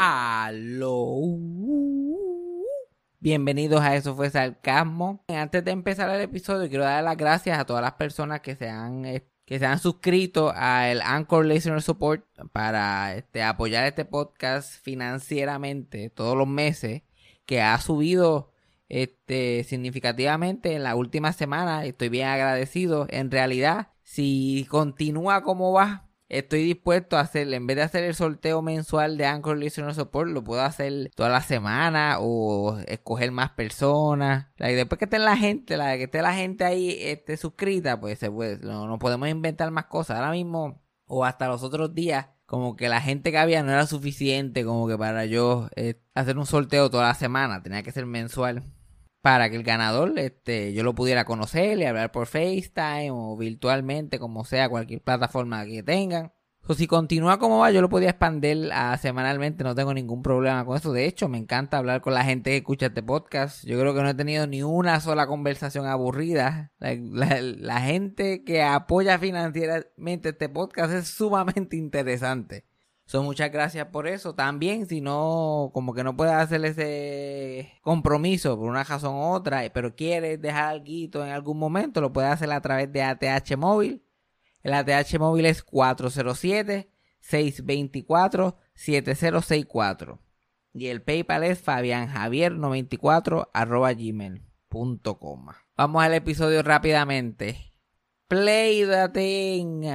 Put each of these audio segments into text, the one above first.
Aló. Bienvenidos a Eso fue Sarcasmo. Antes de empezar el episodio, quiero dar las gracias a todas las personas que se han, eh, que se han suscrito al Anchor Listener Support para este, apoyar este podcast financieramente todos los meses, que ha subido este, significativamente en la última semana. Estoy bien agradecido. En realidad, si continúa como va, estoy dispuesto a hacer, en vez de hacer el sorteo mensual de Anchor Listener Support, lo puedo hacer toda la semana o escoger más personas. y después que esté la gente, la que esté la gente ahí este, suscrita, pues se puede, no, podemos inventar más cosas. Ahora mismo, o hasta los otros días, como que la gente que había no era suficiente como que para yo eh, hacer un sorteo toda la semana, tenía que ser mensual para que el ganador este, yo lo pudiera conocer y hablar por FaceTime o virtualmente, como sea, cualquier plataforma que tengan. O si continúa como va, yo lo podía expandir semanalmente, no tengo ningún problema con eso. De hecho, me encanta hablar con la gente que escucha este podcast. Yo creo que no he tenido ni una sola conversación aburrida. la gente que apoya financieramente este podcast es sumamente interesante. So, muchas gracias por eso. También, si no, como que no puedes hacer ese compromiso por una razón u otra, pero quieres dejar algo en algún momento, lo puedes hacer a través de ATH Móvil. El ATH Móvil es 407-624-7064. Y el PayPal es fabianjavier94 arroba gmail.com. Vamos al episodio rápidamente. Play the thing.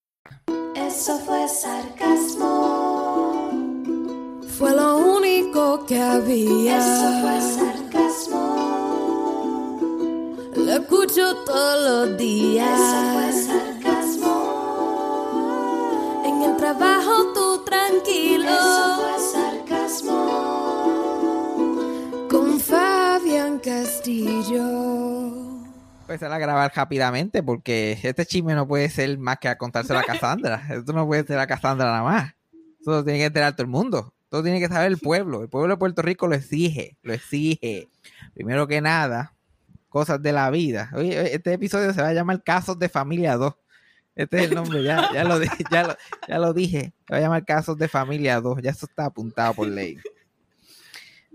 Eso fue sarcasmo. Fue lo único que había. Eso fue sarcasmo. Lo escucho todos los días. Eso fue sarcasmo. En el trabajo tú tranquilo. Eso fue sarcasmo. Con Fabián Castillo empezar a grabar rápidamente porque este chisme no puede ser más que a contárselo a Cassandra. Esto no puede ser a Cassandra nada más. Esto tiene que enterar todo el mundo. Todo tiene que saber el pueblo. El pueblo de Puerto Rico lo exige, lo exige. Primero que nada, cosas de la vida. Oye, este episodio se va a llamar Casos de Familia 2. Este es el nombre, ya, ya, lo, ya, lo, ya lo dije. Se va a llamar Casos de Familia 2. Ya eso está apuntado por ley.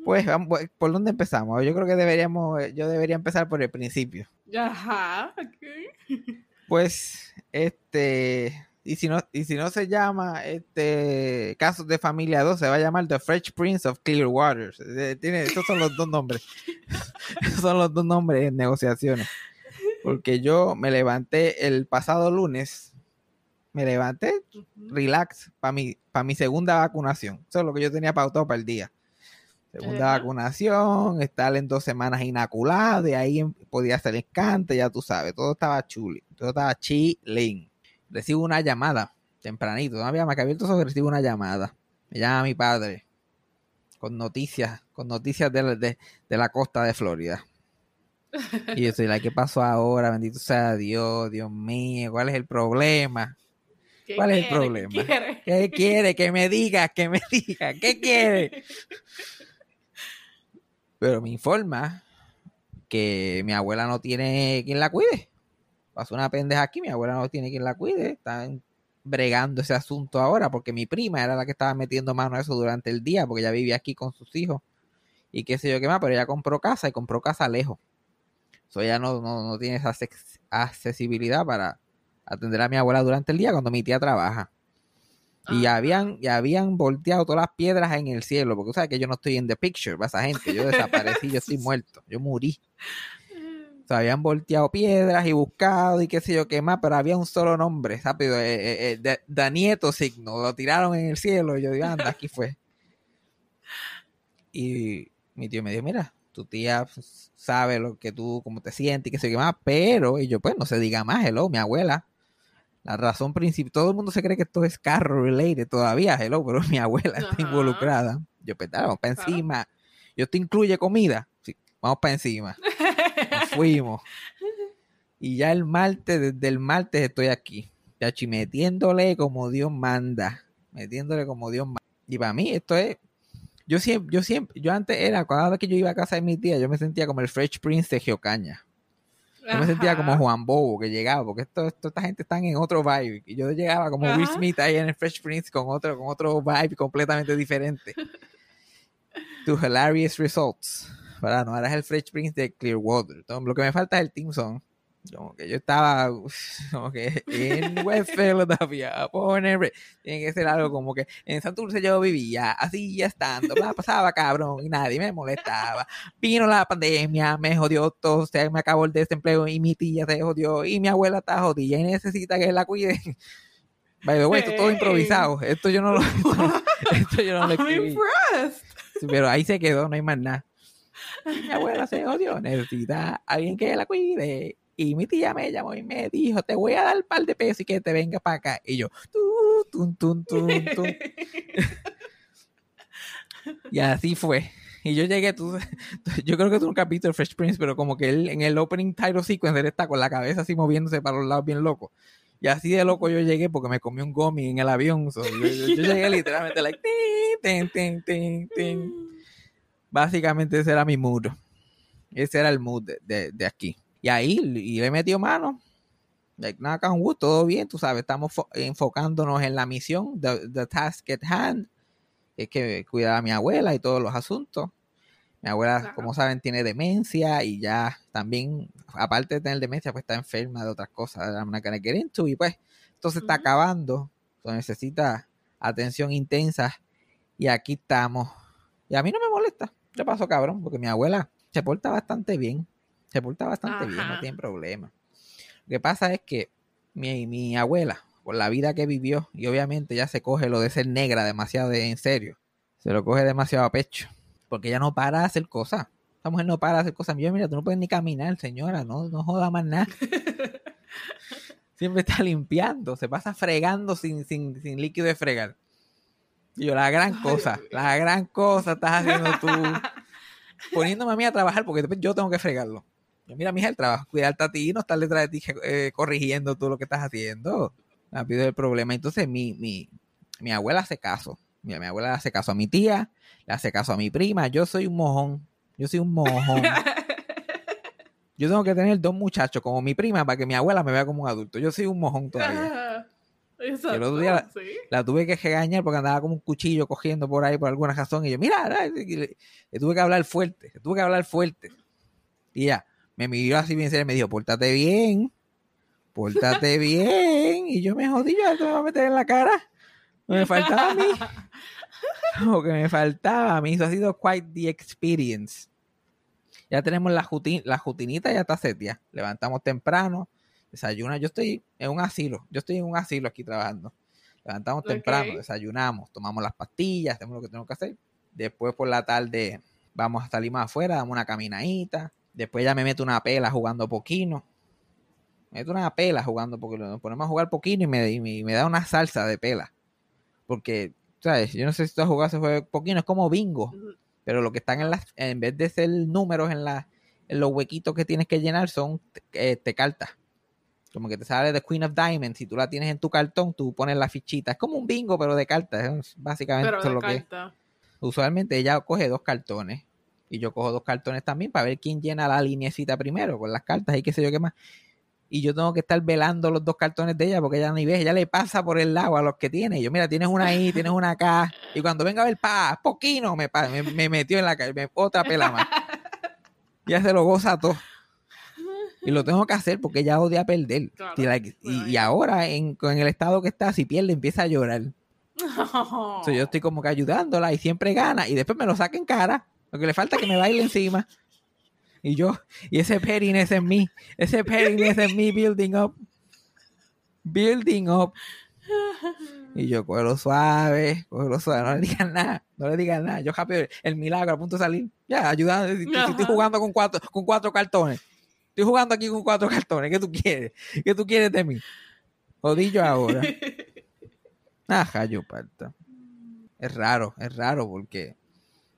Pues, pues, ¿por dónde empezamos? Yo creo que deberíamos, yo debería empezar por el principio. Ajá, Pues, este, y si no, y si no se llama este Casos de Familia 2, se va a llamar The Fresh Prince of Clearwater. Eh, tiene, esos son los dos nombres. esos son los dos nombres en negociaciones. Porque yo me levanté el pasado lunes, me levanté, relax, para mi, para mi segunda vacunación. Eso es lo que yo tenía pautado para el día. Segunda vacunación, estar en dos semanas inoculado, de ahí em, podía hacer escante, ya tú sabes, todo estaba chuli, todo estaba chilling. Recibo una llamada, tempranito, no había más que abierto sobre recibo una llamada. Me llama mi padre, con noticias, con noticias de, la costa de Florida. Y yo soy la ¿qué pasó ahora? Bendito sea Dios, Dios mío, ¿cuál es el problema? ¿Cuál es el problema? ¿Qué quiere? ¿Qué quiere? Que me diga, que me diga, ¿qué quiere? Pero me informa que mi abuela no tiene quien la cuide. Pasó una pendeja aquí, mi abuela no tiene quien la cuide. Están bregando ese asunto ahora porque mi prima era la que estaba metiendo mano a eso durante el día porque ella vivía aquí con sus hijos y qué sé yo qué más, pero ella compró casa y compró casa lejos. So ella no, no tiene esa accesibilidad para atender a mi abuela durante el día cuando mi tía trabaja. Y habían, ya habían volteado todas las piedras en el cielo, porque sabes que yo no estoy en the picture esa gente, yo desaparecí, yo estoy muerto, yo morí. O sea, habían volteado piedras y buscado y qué sé yo qué más, pero había un solo nombre, rápido, eh, eh, eh Danieto Signo, lo tiraron en el cielo y yo digo, anda, aquí fue. Y mi tío me dijo, mira, tu tía sabe lo que tú, cómo te sientes y qué sé yo qué más, pero, y yo, pues, no se diga más, hello, mi abuela la razón principal, todo el mundo se cree que esto es carro related todavía, hello, pero mi abuela está involucrada. Yo, dale, vamos para Claro. encima. Yo te incluye comida. Sí, vamos para encima. Nos fuimos. Y ya el martes, desde el martes estoy aquí. Chachi, metiéndole como Dios manda. Metiéndole como Dios manda. Y para mí esto es... Yo siempre, yo siempre, yo antes era, cada vez que yo iba a casa de mi tía, yo me sentía como el Fresh Prince de Geocaña. Yo me sentía como. Juan Bobo que llegaba, porque esto, esto- esta gente están en otro vibe. Y yo llegaba como Will. Smith ahí en el Fresh Prince con otro, con otro vibe completamente diferente. to hilarious results. ¿Verdad? No, ahora es el Fresh Prince de Clearwater. Entonces, lo que me falta es el Team Song. Como que yo estaba como que en West Philadelphia, poner, tiene que ser algo como que en Santurce yo vivía, así ya estando, la pasaba cabrón y nadie me molestaba. Vino la pandemia, me jodió todo, se me acabó el desempleo y mi tía se jodió y mi abuela está jodida y necesita que la cuiden. By the way, esto es todo Hey. improvisado. Esto yo no lo, esto, esto yo no lo escribí. Pero ahí se quedó, no hay más nada. Mi abuela se jodió, necesita alguien que la cuide. Y mi tía me llamó y me dijo, te voy a dar un par de pesos y que te venga para acá. Y yo, tu, tun, tun, tun. Y así fue. Y yo llegué, tú, yo creo que tú nunca has visto el Fresh Prince, pero como que él en el opening title sequence él está con la cabeza así moviéndose para los lados bien loco. Y así de loco yo llegué porque me comí un gummy en el avión. So, yo, yo- yo llegué literalmente like, tin, tin, tin, tin, tin. Básicamente ese era mi mood. Ese era el mood de, de- de aquí. Y ahí y le metió mano. Like, wood, todo bien, tú sabes, estamos fo- enfocándonos en la misión, the, the task at hand, es que cuidar a mi abuela y todos los asuntos. Mi abuela, como saben, tiene demencia y ya también, aparte de tener demencia, pues está enferma de otras cosas. Into, y pues, entonces está acabando, so necesita atención intensa y aquí estamos. Y a mí no me molesta, yo paso cabrón, porque mi abuela se porta bastante bien, se porta bastante bien, no tiene problema. Lo que pasa es que mi, mi abuela, por la vida que vivió, y obviamente ya se coge lo de ser negra demasiado de- en serio, se lo coge demasiado a pecho, porque ella no para de hacer cosas. Esta mujer no para de hacer cosas. Yo, mira, tú no puedes ni caminar, señora, no, no joda más nada. Siempre está limpiando, se pasa fregando sin, sin, sin líquido de fregar. Y yo, la gran Ay, cosa, la gran cosa estás haciendo tú, poniéndome a mí a trabajar, porque después yo tengo que fregarlo. Yo, mira, mija, el trabajo, cuidarte a ti y no estar detrás de ti eh, corrigiendo tú lo que estás haciendo. Rápido el problema. Entonces, mi, mi, mi abuela hace caso. Mi, mi abuela le hace caso a mi tía, le hace caso a mi prima. Yo soy un mojón. Yo soy un mojón. Yo tengo que tener dos muchachos como mi prima para que mi abuela me vea como un adulto. Yo soy un mojón todavía. Exacto, otro día- sí. La tuve que regañar porque andaba como un cuchillo cogiendo por ahí por alguna razón. Y yo, mira, mira", le tuve que hablar fuerte. Le tuve que hablar fuerte. Y ya, me miró así bien serio y me dijo, pórtate bien. Pórtate bien. Y yo me jodí, yo te voy a meter en la cara. Me faltaba a mí. Lo que me faltaba a mí. Eso ha sido quite the experience. Ya tenemos la, juti- la jutinita, ya está setia. Levantamos temprano, desayuna. Yo estoy en un asilo. Yo estoy en un asilo aquí trabajando. Levantamos temprano, desayunamos, tomamos las pastillas, hacemos lo que tenemos que hacer. Después por la tarde vamos a salir más afuera, damos una caminadita. Después ya me meto una pela jugando poquino. Me meto una pela jugando porque nos ponemos a jugar poquino y me, y me, y me da una salsa de pela. Porque, ¿sabes? Yo no sé si tú has jugado ese juego poquino, es como bingo. Pero lo que están en las, en vez de ser números en, la, en los huequitos que tienes que llenar, son este, cartas. Como que te sale de Queen of Diamonds. Si tú la tienes en tu cartón, tú pones la fichita. Es como un bingo, pero de cartas. Es básicamente Pero es de lo que es. Usualmente ella coge dos cartones. Y yo cojo dos cartones también para ver quién llena la linecita primero con las cartas y qué sé yo qué más. Y yo tengo que estar velando los dos cartones de ella porque ella ni ve, ella le pasa por el lado a los que tiene. Y yo, mira, tienes una ahí, tienes una acá. Y cuando venga a ver, pa, poquino, me, me, me metió en la calle, me- otra pela más. Ya se lo goza todo. Y lo tengo que hacer porque ella odia perder. Claro, y, like, y- bueno. y ahora, en, con el estado que está, si pierde, empieza a llorar. So, yo estoy como que ayudándola y siempre gana. Y después me lo saca en cara. Lo que le falta es que me baile encima. Y yo, y ese pettiness en mí, ese pettiness en mí building up. Building up. Y yo, cógelo suave, cógelo suave, no le digan nada, no le digan nada. Yo rápido, el milagro a punto de salir. Ya, ayudando. Si, si estoy jugando con cuatro, con cuatro cartones. Estoy jugando aquí con cuatro cartones. ¿Qué tú quieres? ¿Qué tú quieres de mí? Jodillo ahora. Ajá, yo parta. Es raro, es raro porque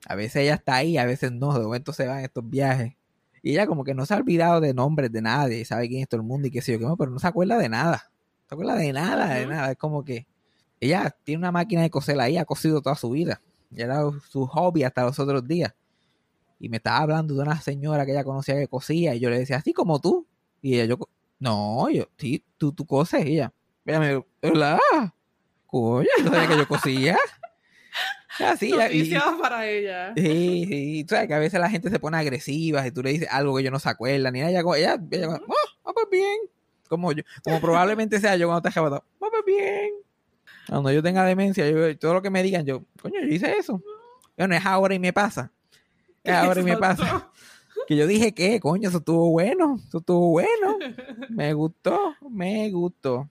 A veces ella está ahí, a veces no, de momento se van estos viajes. Y ella como que no se ha olvidado de nombres de nadie, sabe quién es todo el mundo y qué sé yo qué, pero no se acuerda de nada. No se acuerda de nada, de nada. Es como que ella tiene una máquina de coser ahí, ha cosido toda su vida. Y era su hobby hasta los otros días. Y me estaba hablando de una señora que ella conocía que cosía y yo le decía, así como tú. Y ella, yo, no, yo, sí, tú, tú coses. Y ella, ella me dijo, hola, coño, no sabía que yo cosía. Así, y, para ella. Sí, sí. Tú sabes que a veces la gente se pone agresiva y tú le dices algo que ellos no se acuerdan. Ni ella, ella, ella, oh, oh, pues bien. Como yo, como probablemente sea yo cuando te arrebatado. Oh, pues bien. Cuando yo tenga demencia, yo, todo lo que me digan, yo, coño, yo hice eso. Bueno, es ahora y me pasa. Es ahora y me pasa. Que yo dije que, coño, eso estuvo bueno. Eso estuvo bueno. Me gustó, me gustó.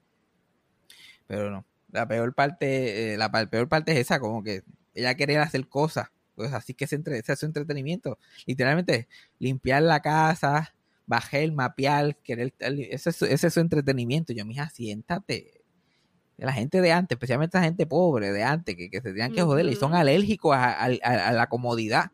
Pero no. La peor parte, eh, la peor parte es esa, como que ella quería hacer cosas, pues así que se, entre, su entretenimiento. Literalmente, limpiar la casa, bajar, mapear, querer, ese, ese es su entretenimiento. Yo, mija, siéntate. La gente de antes, especialmente la gente pobre de antes, que, se tenían que joder y son alérgicos a la comodidad.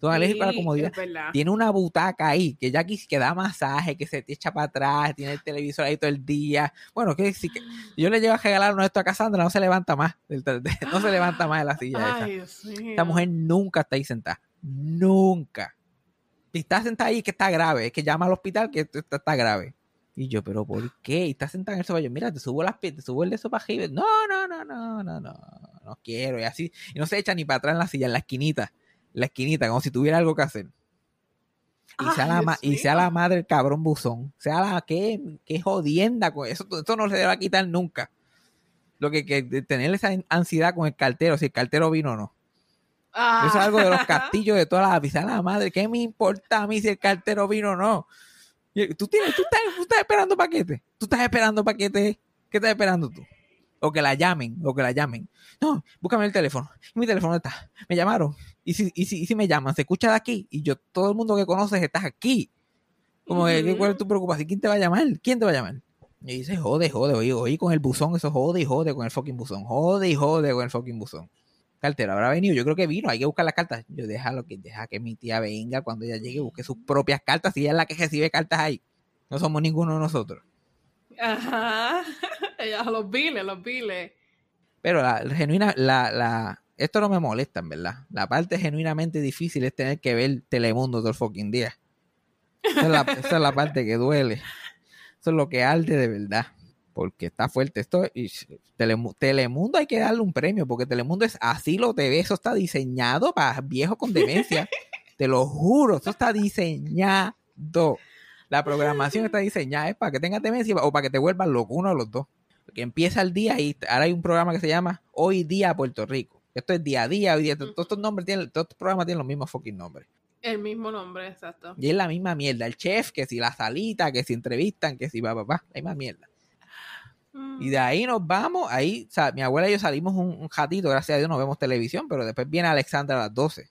Son alérgicos a la comodidad. Tiene una butaca ahí, que ya que da masaje, que se te echa para atrás, tiene el televisor ahí todo el día. Bueno, que si que, yo le llevo a regalar uno de esto a Cassandra, no se levanta más. No se levanta más de la silla. esa. Esta mujer nunca está ahí sentada. Nunca. Si está sentada ahí, que está grave. Es que llama al hospital que está, está grave. Y yo, pero ¿por qué? Y está sentada en el sofá. Yo, mira, te subo las te subo el de sopa No, no, no, no, no, no, no quiero. Y así, y no se echa ni para atrás en la silla, en la esquinita la esquinita, como si tuviera algo que hacer. Y, sea, la, y sea la madre el cabrón buzón. Sea la que, que jodienda con eso. Esto no se debe quitar nunca. Lo que, que tener esa ansiedad con el cartero, si el cartero vino o no. Eso es algo de los castillos de todas las avisas. La madre, ¿qué me importa a mí si el cartero vino o no? ¿Tú, tienes, tú, estás, tú estás esperando paquete. Tú estás esperando paquete. ¿Qué estás esperando tú? O que la llamen, o que la llamen. No, búscame el teléfono. Mi teléfono está. Me llamaron. Y si, y si, y si me llaman, se escucha de aquí. Y yo, todo el mundo que conoces, estás aquí. Como, que ¿cuál es tu preocupación? ¿Quién te va a llamar? ¿Quién te va a llamar? Y dice, jode, jode, oye, oye, con el buzón, eso jode y jode con el fucking buzón. Jode y jode con el fucking buzón. Cartero habrá venido, yo creo que vino, hay que buscar las cartas. Yo déjalo que deja que mi tía venga cuando ella llegue, busque sus propias cartas, y ella es la que recibe cartas ahí. No somos ninguno de nosotros. Ajá. Los viles, los viles. Pero la, genuina, la, la, esto no me molesta, en verdad. La parte genuinamente difícil es tener que ver Telemundo todo el fucking día. Esa es, la, esa es la parte que duele. Eso es lo que arde de verdad. Porque está fuerte. Esto y Telemundo hay que darle un premio. Porque Telemundo es así lo TV. Eso está diseñado para viejos con demencia. Te lo juro. Eso está diseñado. La programación está diseñada es para que tengas demencia o para que te vuelvas loco, uno de los dos. Porque empieza el día y ahora hay un programa que se llama Hoy Día Puerto Rico. Esto es día a día, hoy día. Todos estos nombres tienen, todos estos programas tienen los mismos fucking nombres. El mismo nombre, exacto. Y es la misma mierda. El chef, que si la salita, que si entrevistan, que si va, va, va. La misma mierda. Mm. Y de ahí nos vamos. Ahí, o sea, mi abuela y yo salimos un, ratito, gracias a Dios, no vemos televisión, pero después viene Alexandra a las 12.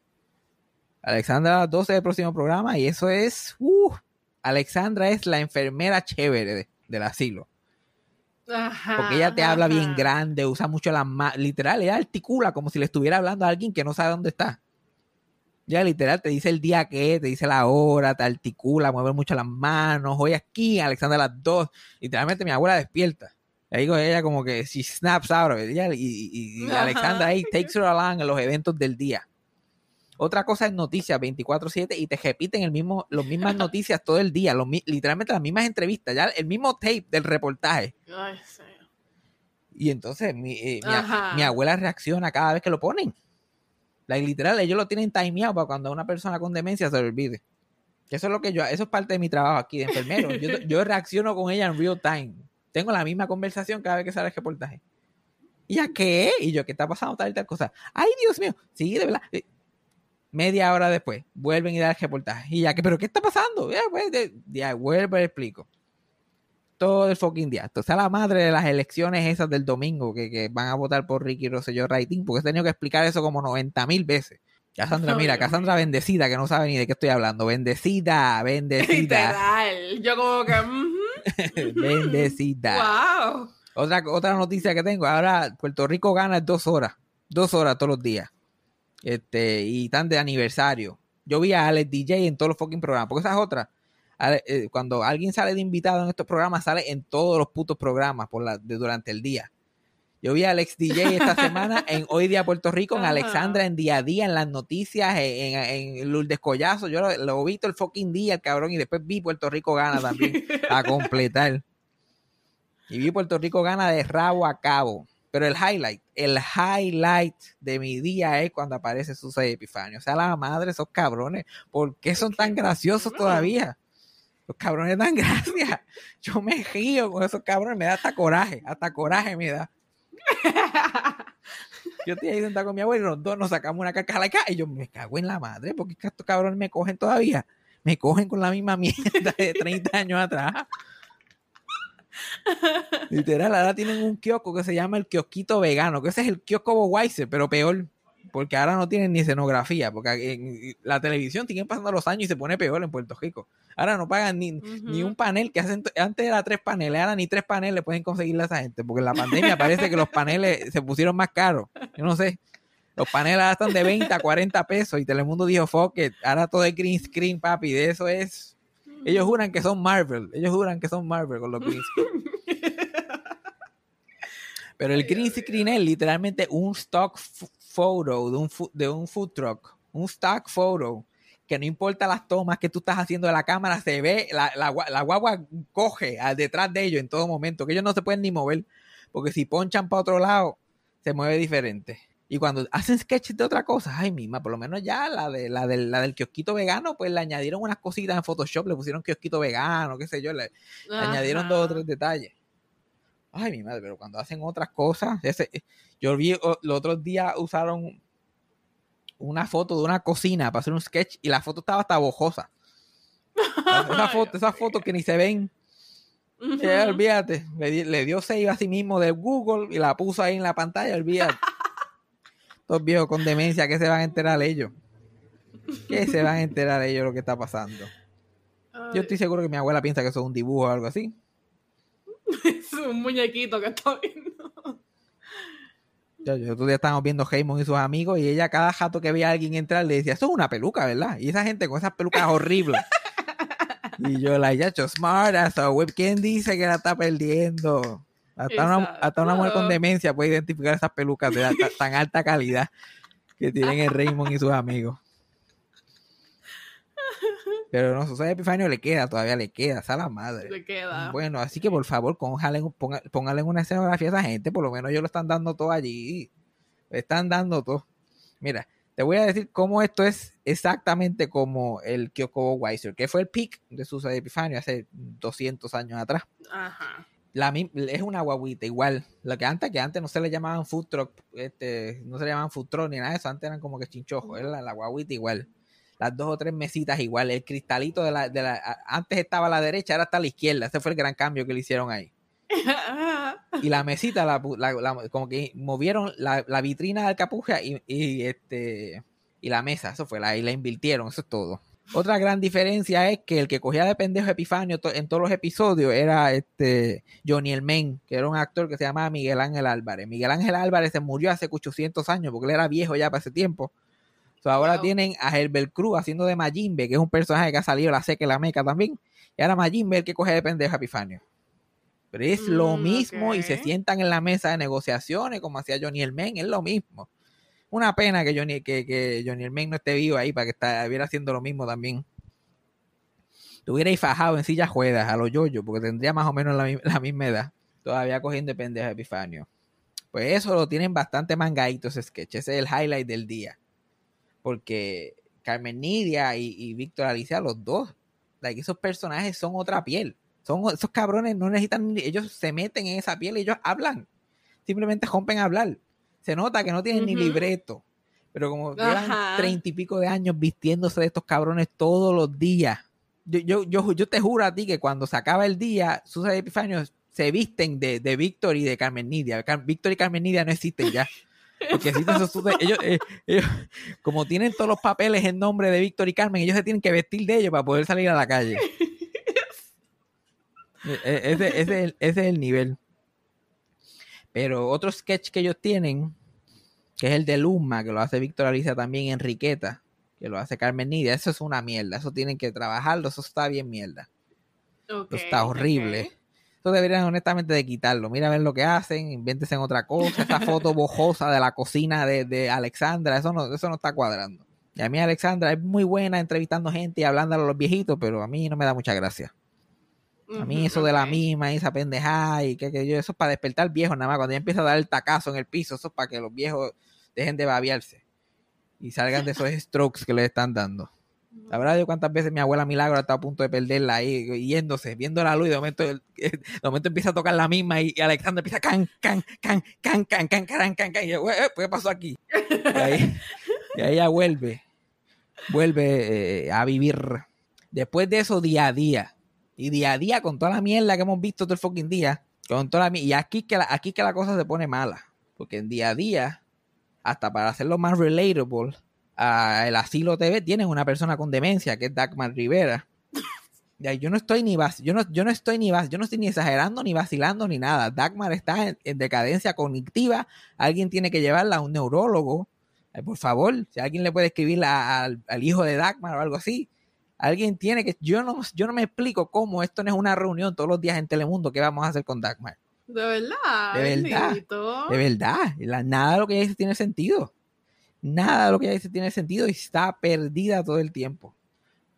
Alexandra a las 12 del próximo programa y eso es. Uh, Alexandra es la enfermera chévere del asilo. Porque ella te habla bien grande, usa mucho las manos, literal, ella articula como si le estuviera hablando a alguien que no sabe dónde está. Ya literal te dice el día que, te dice la hora, te articula, mueve mucho las manos, hoy aquí, Alexandra a las dos. Literalmente mi abuela despierta. Le digo ella como que si snaps out y, y, y Alexandra ahí takes her along en los eventos del día. Otra cosa es noticias 24/7 y te repiten el mismo, las mismas noticias todo el día, literalmente las mismas entrevistas, ya el mismo tape del reportaje. Ay, sí. Y entonces mi, eh, mi, abuela reacciona cada vez que lo ponen. La literal, ellos lo tienen timeado para cuando una persona con demencia se olvide. Eso es lo que yo, eso es parte de mi trabajo aquí de enfermero. Yo, yo reacciono con ella en real time. Tengo la misma conversación cada vez que sale el reportaje. ¿Y a qué? Y yo, ¿qué está pasando tal y tal cosa? Ay, Dios mío. Sí, de verdad. Media hora después, vuelven y dan el reportaje. Y ya que, ¿pero qué está pasando? Ya, pues, ya vuelvo y explico. Todo el fucking día. A la madre de las elecciones esas del domingo que, van a votar por Ricky Rosselló Writing, porque he tenido que explicar eso como 90 mil veces. Cassandra, mira, Cassandra bendecida, que no sabe ni de qué estoy hablando. Bendecida, bendecida. Yo como que... bendecida. Wow. Otra, otra noticia que tengo, ahora Puerto Rico gana dos horas. Dos horas todos los días Este, y están de aniversario. Yo vi a Alex DJ en todos los fucking programas, porque esa es otra. Eh, Cuando alguien sale de invitado en estos programas, sale en todos los putos programas por la, de, durante el día. Yo vi a Alex DJ esta semana en Hoy Día Puerto Rico, en. Alexandra en día a día, en las noticias, en, en, en Lourdes Collazo. Yo lo, lo vi todo el fucking día, el cabrón, y después vi Puerto Rico gana también a completar. Y vi Puerto Rico gana de rabo a cabo. Pero el highlight, el highlight de mi día es cuando aparece Susa y Epifanio. O sea, la madre, esos cabrones, ¿por qué son tan graciosos todavía? Los cabrones dan gracia. Yo me río con esos cabrones, me da hasta coraje, hasta coraje me da. Yo estoy ahí sentado con mi abuelo y los dos nos sacamos una carcajada y yo me cago en la madre, porque es que estos cabrones me cogen todavía. Me cogen con la misma mierda de 30 años atrás. Literal, ahora tienen un kiosco que se llama el kiosquito vegano, que ese es el kiosco Budweiser, pero peor, porque ahora no tienen ni escenografía, porque en la televisión siguen pasando los años y se pone peor en Puerto Rico. Ahora no pagan ni, ni un panel, que hacen, antes era tres paneles, ahora ni tres paneles pueden conseguirle a esa gente, porque en la pandemia parece que los paneles se pusieron más caros. Yo no sé. Los paneles ahora están de 20 a 40 pesos y Telemundo dijo, fuck it, ahora todo es green screen, papi, de eso es... Ellos juran que son Marvel, ellos juran que son Marvel con los green screen. Pero el green screen es literalmente un stock photo de un, fu- de un food truck, un stock photo, que no importa las tomas que tú estás haciendo de la cámara, se ve, la, la, gua- la guagua coge al detrás de ellos en todo momento, que ellos no se pueden ni mover, porque si ponchan para otro lado, se mueve diferente. Y cuando hacen sketches de otra cosa, ay misma, por lo menos ya la de la del, la del kiosquito vegano, pues le añadieron unas cositas en Photoshop, le pusieron kiosquito vegano, qué sé yo, le, le añadieron dos o tres detalles. Ay, mi madre, pero cuando hacen otras cosas, ese, yo vi los otros días usaron una foto de una cocina para hacer un sketch y la foto estaba hasta bojosa. Esa foto, esas fotos que ni se ven. Eh, olvídate, le, le dio save a sí mismo de Google y la puso ahí en la pantalla, olvídate. Estos viejos con demencia, ¿qué se van a enterar ellos? ¿Qué se van a enterar ellos lo que está pasando? Yo estoy seguro que mi abuela piensa que eso es un dibujo o algo así. Es un muñequito que estoy viendo. Yo, yo otro día estábamos viendo Heyman y sus amigos y ella cada jato que veía a alguien entrar le decía, eso es una peluca, ¿verdad? Y esa gente con esas pelucas horribles. y yo la ya hecho smart as a web. ¿Quién dice que la está perdiendo? Hasta una, hasta una mujer con demencia puede identificar esas pelucas de alta- tan alta calidad que tienen el Raymond y sus amigos. Pero no, Susana Epifanio le queda, todavía le queda, a la madre. Le queda. Bueno, así que por favor, póngale, ponga- póngale una escenografía a esa gente, por lo menos ellos lo están dando todo allí. Le están dando todo. Mira, te voy a decir cómo esto es exactamente como el Kyoko Weiser, que fue el pick de Susa Epifanio hace 200 años atrás. Ajá. La, es una guaguita igual. Lo que antes, que antes no se le llamaban food truck, este, no se le llamaban food truck ni nada de eso, antes eran como que chinchojos, la, la guaguita igual. Las dos o tres mesitas igual, el cristalito de la, de la, antes estaba a la derecha, ahora está a la izquierda, ese fue el gran cambio que le hicieron ahí. Y la mesita, la, la- como que movieron la, la vitrina del capucha y, y, este y la mesa, eso fue, la, y la invirtieron, eso es todo. Otra gran diferencia es que el que cogía de pendejo Epifanio to- en todos los episodios era este Johnny El Men, que era un actor que se llamaba Miguel Ángel Álvarez. Miguel Ángel Álvarez se murió hace 800 años porque él era viejo ya para ese tiempo. So, ahora Wow. tienen a Herbert Cruz haciendo de Majimbe, que es un personaje que ha salido la seca y la meca también. Y ahora Majimbe el que coge de pendejo a Epifanio. Pero es lo Mm, mismo y se sientan en la mesa de negociaciones como hacía Johnny El Men, es lo mismo. Una pena que Johnny, que, que Johnny El Men no esté vivo ahí para que estuviera haciendo lo mismo también. Estuviera fajado en sillas juegas a los yoyos, porque tendría más o menos la, la misma edad. Todavía cogiendo de pendejo Epifanio. Pues eso lo tienen bastante mangadito ese sketch. Ese es el highlight del día. Porque Carmen Nidia y, y Víctor Alicia, los dos, like, esos personajes son otra piel. Son, esos cabrones no necesitan, ellos se meten en esa piel y ellos hablan. Simplemente rompen a hablar. Se nota que no tienen ni libreto. Pero como llevan treinta y pico de años vistiéndose de estos cabrones todos los días. Yo, yo, yo, yo te juro a ti que cuando se acaba el día, Susan y Epifanio se visten de, de Víctor y de Carmen Nidia. Víctor y Carmen Nidia no existen ya. Porque existen esos ellos, eh, ellos, como tienen todos los papeles en nombre de Víctor y Carmen, ellos se tienen que vestir de ellos para poder salir a la calle. E- e- Ese, ese es el, ese es el nivel. Pero otro sketch que ellos tienen que es el de Luma, que lo hace Víctor Alicia también, Enriqueta, que lo hace Carmen Nidia. Eso es una mierda. Eso tienen que trabajarlo. Eso está bien mierda. Ok, Eso está horrible. ok. Eso deberían honestamente de quitarlo. Mira a ver lo que hacen, invéntese en otra cosa. Esa foto bojosa de la cocina de, de Alexandra, eso no, eso no está cuadrando. Y a mí Alexandra es muy buena entrevistando gente y hablando a los viejitos, pero a mí no me da mucha gracia. A mí eso de la misma y esa pendejada y que, que yo, eso es para despertar viejos nada más. Cuando ya empieza a dar el tacazo en el piso, eso es para que los viejos dejen de babiarse y salgan de esos strokes que les están dando. La verdad, yo cuántas veces mi abuela Milagro está a punto de perderla ahí, yéndose, viendo la luz, y de momento, de momento empieza a tocar la misma y, y Alexander empieza can, can, can, can, can, can, can, can, can, y yo, "Eh, eh, ¿qué pasó aquí? Y ahí, y ahí ella vuelve, vuelve eh, a vivir. Después de eso, día a día, y día a día, con toda la mierda que hemos visto todo el fucking día, con toda la y aquí que la, aquí que la cosa se pone mala, porque en día a día, hasta para hacerlo más relatable, a el asilo TV tienen una persona con demencia que es Dagmar Rivera. Yo no estoy ni vac- yo no, yo no estoy ni vac- yo no estoy ni exagerando ni vacilando ni nada. Dagmar está en, en decadencia cognitiva. Alguien tiene que llevarla a un neurólogo. Por favor, si alguien le puede escribir al hijo de Dagmar o algo así. Alguien tiene que yo no yo no me explico cómo esto no es una reunión todos los días en Telemundo qué vamos a hacer con Dagmar. De verdad. De verdad, bendito. De verdad, la- nada de lo que ella dice tiene sentido. Nada de lo que ella dice tiene sentido y está perdida todo el tiempo.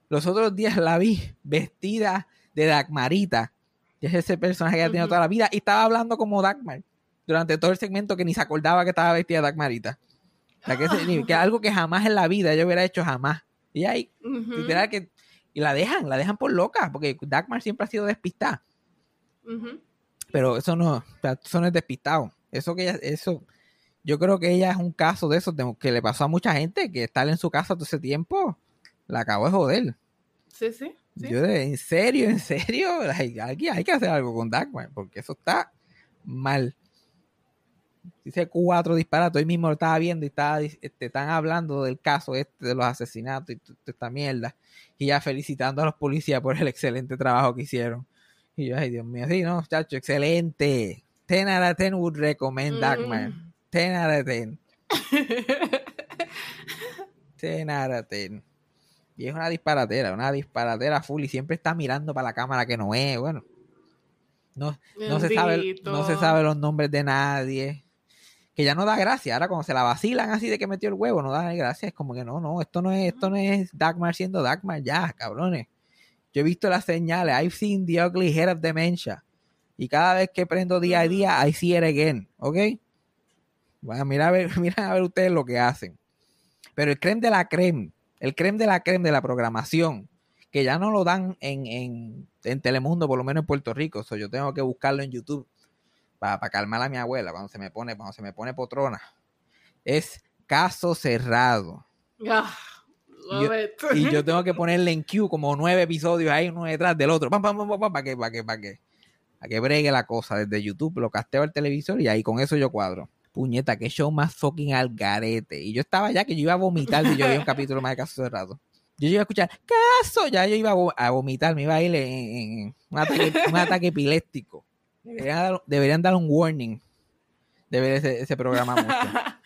Los otros días la vi vestida de Dagmarita, que es ese personaje que ha tenido toda la vida, y estaba hablando como Dagmar durante todo el segmento que ni se acordaba que estaba vestida de Dagmarita. O sea, que, ese- que algo que jamás en la vida yo hubiera hecho jamás. Y ahí, literal, que. Y la dejan, la dejan por loca, porque Dagmar siempre ha sido despistada. Pero eso no, o sea, eso no es despistado. Eso que ella, eso, yo creo que ella es un caso de eso que le pasó a mucha gente, que estar en su casa todo ese tiempo, la acabó de joder. Sí, sí. sí. Yo de, en serio, en serio, Like, aquí hay que hacer algo con Dagmar, porque eso está mal. Dice cuatro disparates, hoy mismo lo estaba viendo y estaba, este, están hablando del caso este de los asesinatos y t- esta mierda. Y ya felicitando a los policías por el excelente trabajo que hicieron. Y yo, ay Dios mío, sí, no, chacho, excelente. 10 out of 10 would recommend Dagmar. Mm. 10 out of 10. 10 out of 10. Y es una disparatera, una disparatera full y siempre está mirando para la cámara que no es, bueno. No, no se sabe, no se sabe los nombres de nadie. Que ya no da gracia. Ahora cuando se la vacilan así de que metió el huevo, no da gracia. Es como que no, no, esto no es, esto no es Dagmar siendo Dagmar ya, cabrones. Yo he visto las señales. I've seen the ugly head of dementia. Y cada vez que prendo día a día, I see it again. ¿Ok? Bueno, mira a ver, mira a ver ustedes lo que hacen. Pero el creme de la creme, el creme de la creme de la programación, que ya no lo dan en, en, en Telemundo, por lo menos en Puerto Rico. So, yo tengo que buscarlo en YouTube para, calmar a mi abuela cuando se me pone, cuando se me pone potrona. Es caso cerrado. Ah, yo-. Y yo tengo que ponerle en queue como nueve episodios ahí, uno detrás del otro. Pam, pam, pam, pam, para que, para que, para que, para que bregue la cosa desde YouTube. Lo casteo al televisor y ahí con eso yo cuadro. Puñeta, qué show más fucking al garete. Y yo estaba ya que yo iba a vomitar si yo veía un capítulo más de caso cerrado. Yo iba a escuchar, caso, ya yo iba a vo- a vomitar, me iba a ir en, en- en un, ataque, un ataque epiléptico. Deberían dar, deberían dar un warning de ver ese, ese programa mucho.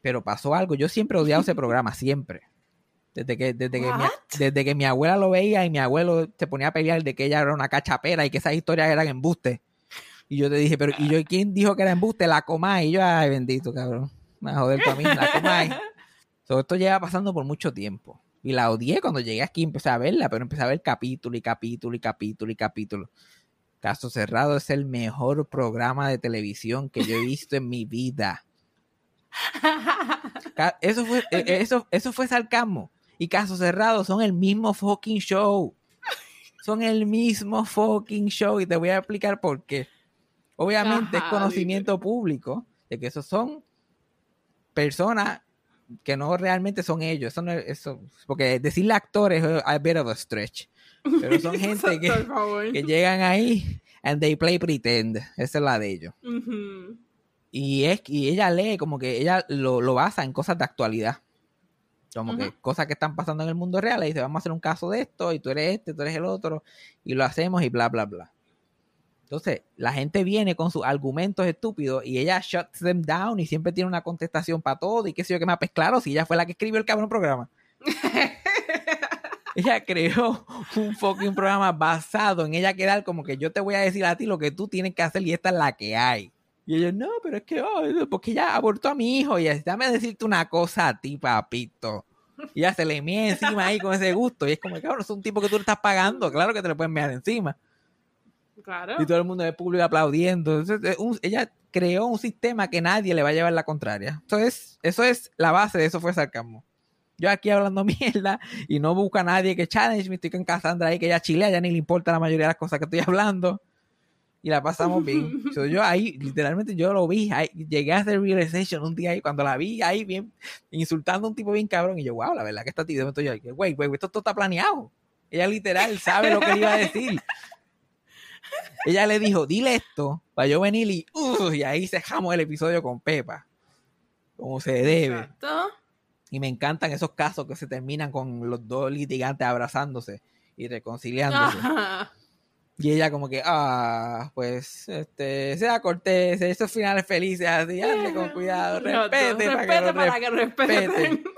Pero pasó algo, yo siempre he odiado ese programa, siempre. Desde que, desde, que mi, desde que mi abuela lo veía y mi abuelo se ponía a pelear de que ella era una cachapera y que esas historias eran embustes. Y yo te dije, pero ¿y yo quién dijo que era embuste? La Comay. Y yo, ay, bendito, cabrón. Me va a joder para mí, la Comay. So, esto lleva pasando por mucho tiempo. Y la odié cuando llegué aquí, empecé a verla, pero empecé a ver capítulo y capítulo y capítulo y capítulo. Caso Cerrado es el mejor programa de televisión que yo he visto en mi vida. Eso fue, eh, eso, eso fue sarcasmo. Y Caso Cerrado son el mismo fucking show. Son el mismo fucking show. Y te voy a explicar por qué. Obviamente es conocimiento público de que esos son personas que no realmente son ellos. Eso no eso, porque decirle actores es a bit of a stretch. Pero son gente que, que llegan ahí and they play pretend. Esa es la de ellos. Ujú. Y es y ella lee como que ella lo, lo basa en cosas de actualidad. Como que Ujú. cosas que están pasando en el mundo real. Y dice, vamos a hacer un caso de esto, y tú eres este, tú eres el otro, y lo hacemos y bla, bla, bla. Entonces, la gente viene con sus argumentos estúpidos y ella shuts them down y siempre tiene una contestación para todo y qué sé yo qué más. Pues claro, si ella fue la que escribió el cabrón programa. ella creó un fucking programa basado en ella quedar como que yo te voy a decir a ti lo que tú tienes que hacer y esta es la que hay. Y ellos, no, pero es que, oh, porque ella abortó a mi hijo y ella, dame decirte una cosa a ti, papito. Y ella se le mía encima ahí con ese gusto. Y es como, cabrón, es un tipo que tú le estás pagando. Claro que te le pueden mear encima. Claro. Y todo el mundo de público aplaudiendo. Entonces, un- ella creó un sistema que nadie le va a llevar la contraria. Eso es, eso es la base de eso fue sarcasmo. Yo aquí hablando mierda y no busco a nadie que challenge me estoy con Cassandra ahí que ella chilea, ya ni le importa la mayoría de las cosas que estoy hablando. Y la pasamos bien. So, yo ahí, literalmente, yo lo vi. ahí, llegué a hacer realization un día ahí, cuando la vi ahí bien, insultando a un tipo bien cabrón. Y yo, wow, la verdad que está tío. Entonces yo, güey, güey, esto todo está planeado. Ella literal sabe lo que le iba a decir. Ella le dijo, dile esto para yo venir y, uh, y ahí cejamos el episodio con Pepa. Como se debe. Exacto. Y me encantan esos casos que se terminan con los dos litigantes abrazándose y reconciliándose. Ajá. Y ella como que, ah, pues, este, sea cortés, esos finales felices, así, hazle con cuidado, respete, lo para que respeten.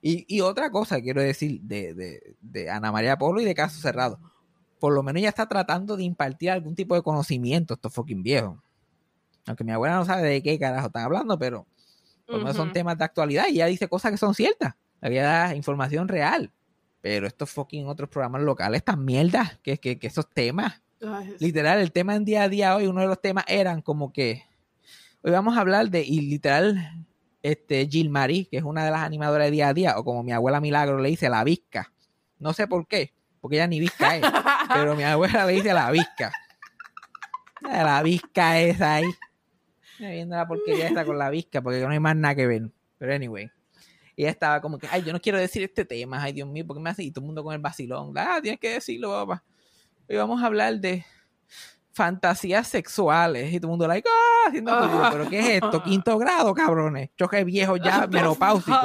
Y, y otra cosa quiero decir de, de, de Ana María Polo y de Caso Cerrado. Por lo menos ella está tratando de impartir algún tipo de conocimiento a estos fucking viejos. Aunque mi abuela no sabe de qué carajo están hablando, pero por lo menos son temas de actualidad y ella dice cosas que son ciertas. Da información real. Pero estos fucking otros programas locales, tan mierda, que, que, que esos temas Ay, literal, el tema en día a día hoy, uno de los temas eran como que hoy vamos a hablar de, y literal, este Jill Marie, que es una de las animadoras de día a día, o como mi abuela Milagro le dice, la visca. No sé por qué, porque ella ni visca es, pero mi abuela le dice la visca. Eh, La visca es ahí. Viendo la porquería esta con la visca, porque no hay más nada que ver. Pero anyway. Y ella estaba como que, ay, yo no quiero decir este tema, ay, Dios mío, ¿por qué me hace? Y todo el mundo con el vacilón, ah, tienes que decirlo, papá. Hoy vamos a hablar de fantasías sexuales. Y todo el mundo, like, ah, haciendo ruido. pero ¿qué es esto? Quinto grado, cabrones. Choque viejo ya, menopáusico.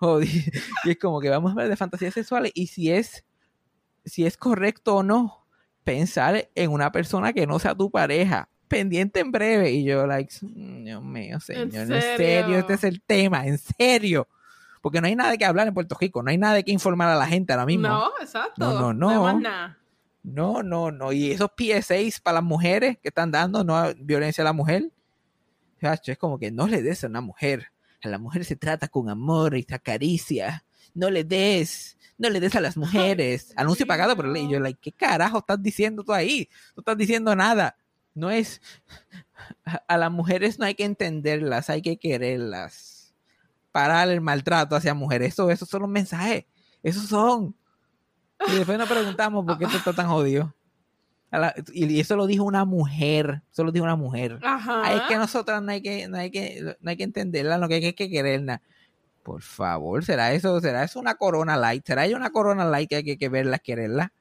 Jodi- Y es como que vamos a hablar de fantasías sexuales y si es, si es correcto o no pensar en una persona que no sea tu pareja. Pendiente en breve. Y yo, like, Dios mío, señor, en serio? serio? este es el tema, en serio. Porque no hay nada que hablar en Puerto Rico, no hay nada que informar a la gente ahora mismo. No, exacto. No, no, no. más nada. No, no, no. Y esos PSAs para las mujeres que están dando, no violencia a la mujer. Es como que no le des a una mujer. A la mujer se trata con amor y se acaricia. No le des. No le des a las mujeres. Anuncio pagado por ley. Y yo, like, ¿qué carajo estás diciendo tú ahí? No estás diciendo nada. No es. A las mujeres no hay que entenderlas, hay que quererlas. Parar el maltrato hacia mujeres. Eso, esos son los mensajes. Esos son. Y después nos preguntamos por qué esto está tan jodido. La- y eso lo dijo una mujer. Eso lo dijo una mujer. Ajá. Ay, es que nosotras no hay que, no hay que, no hay que entenderla, lo que hay que quererla. Por favor, ¿será eso? ¿Será eso una corona light? ¿Será ella una corona light que hay que, que verla, quererla?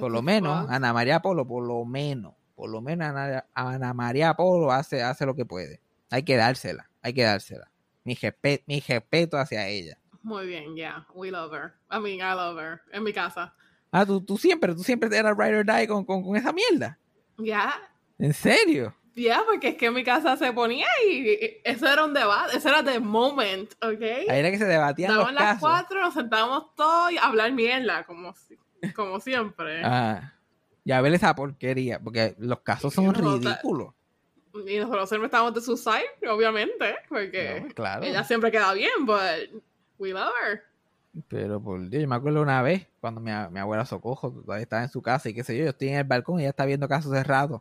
Por lo menos? Ana María Polo, por lo menos, por lo menos Ana, Ana María Polo hace, hace lo que puede. Hay que dársela, hay que dársela. Mi, respe- mi respeto hacia ella. Muy bien, yeah. We love her. I mean, I love her. En mi casa. Ah, tú, tú siempre, tú siempre eras ride or die con, con, con esa mierda. Ya. ¿En serio? Ya, porque es que en mi casa se ponía y eso era un debate. Eso era the moment, ¿ok? Ahí era que se debatían los Daban las casos. cuatro, nos sentábamos todos y a hablar mierda, como, como siempre. Ah, ya ver esa porquería, porque los casos son ridículos. Y nosotros siempre estábamos de su side, obviamente, porque No, claro. ella siempre queda bien, but we love her. Pero por Dios, yo me acuerdo una vez cuando mi, mi abuela Socojo todavía estaba en su casa y qué sé yo, yo estoy en el balcón y ella está viendo casos cerrados.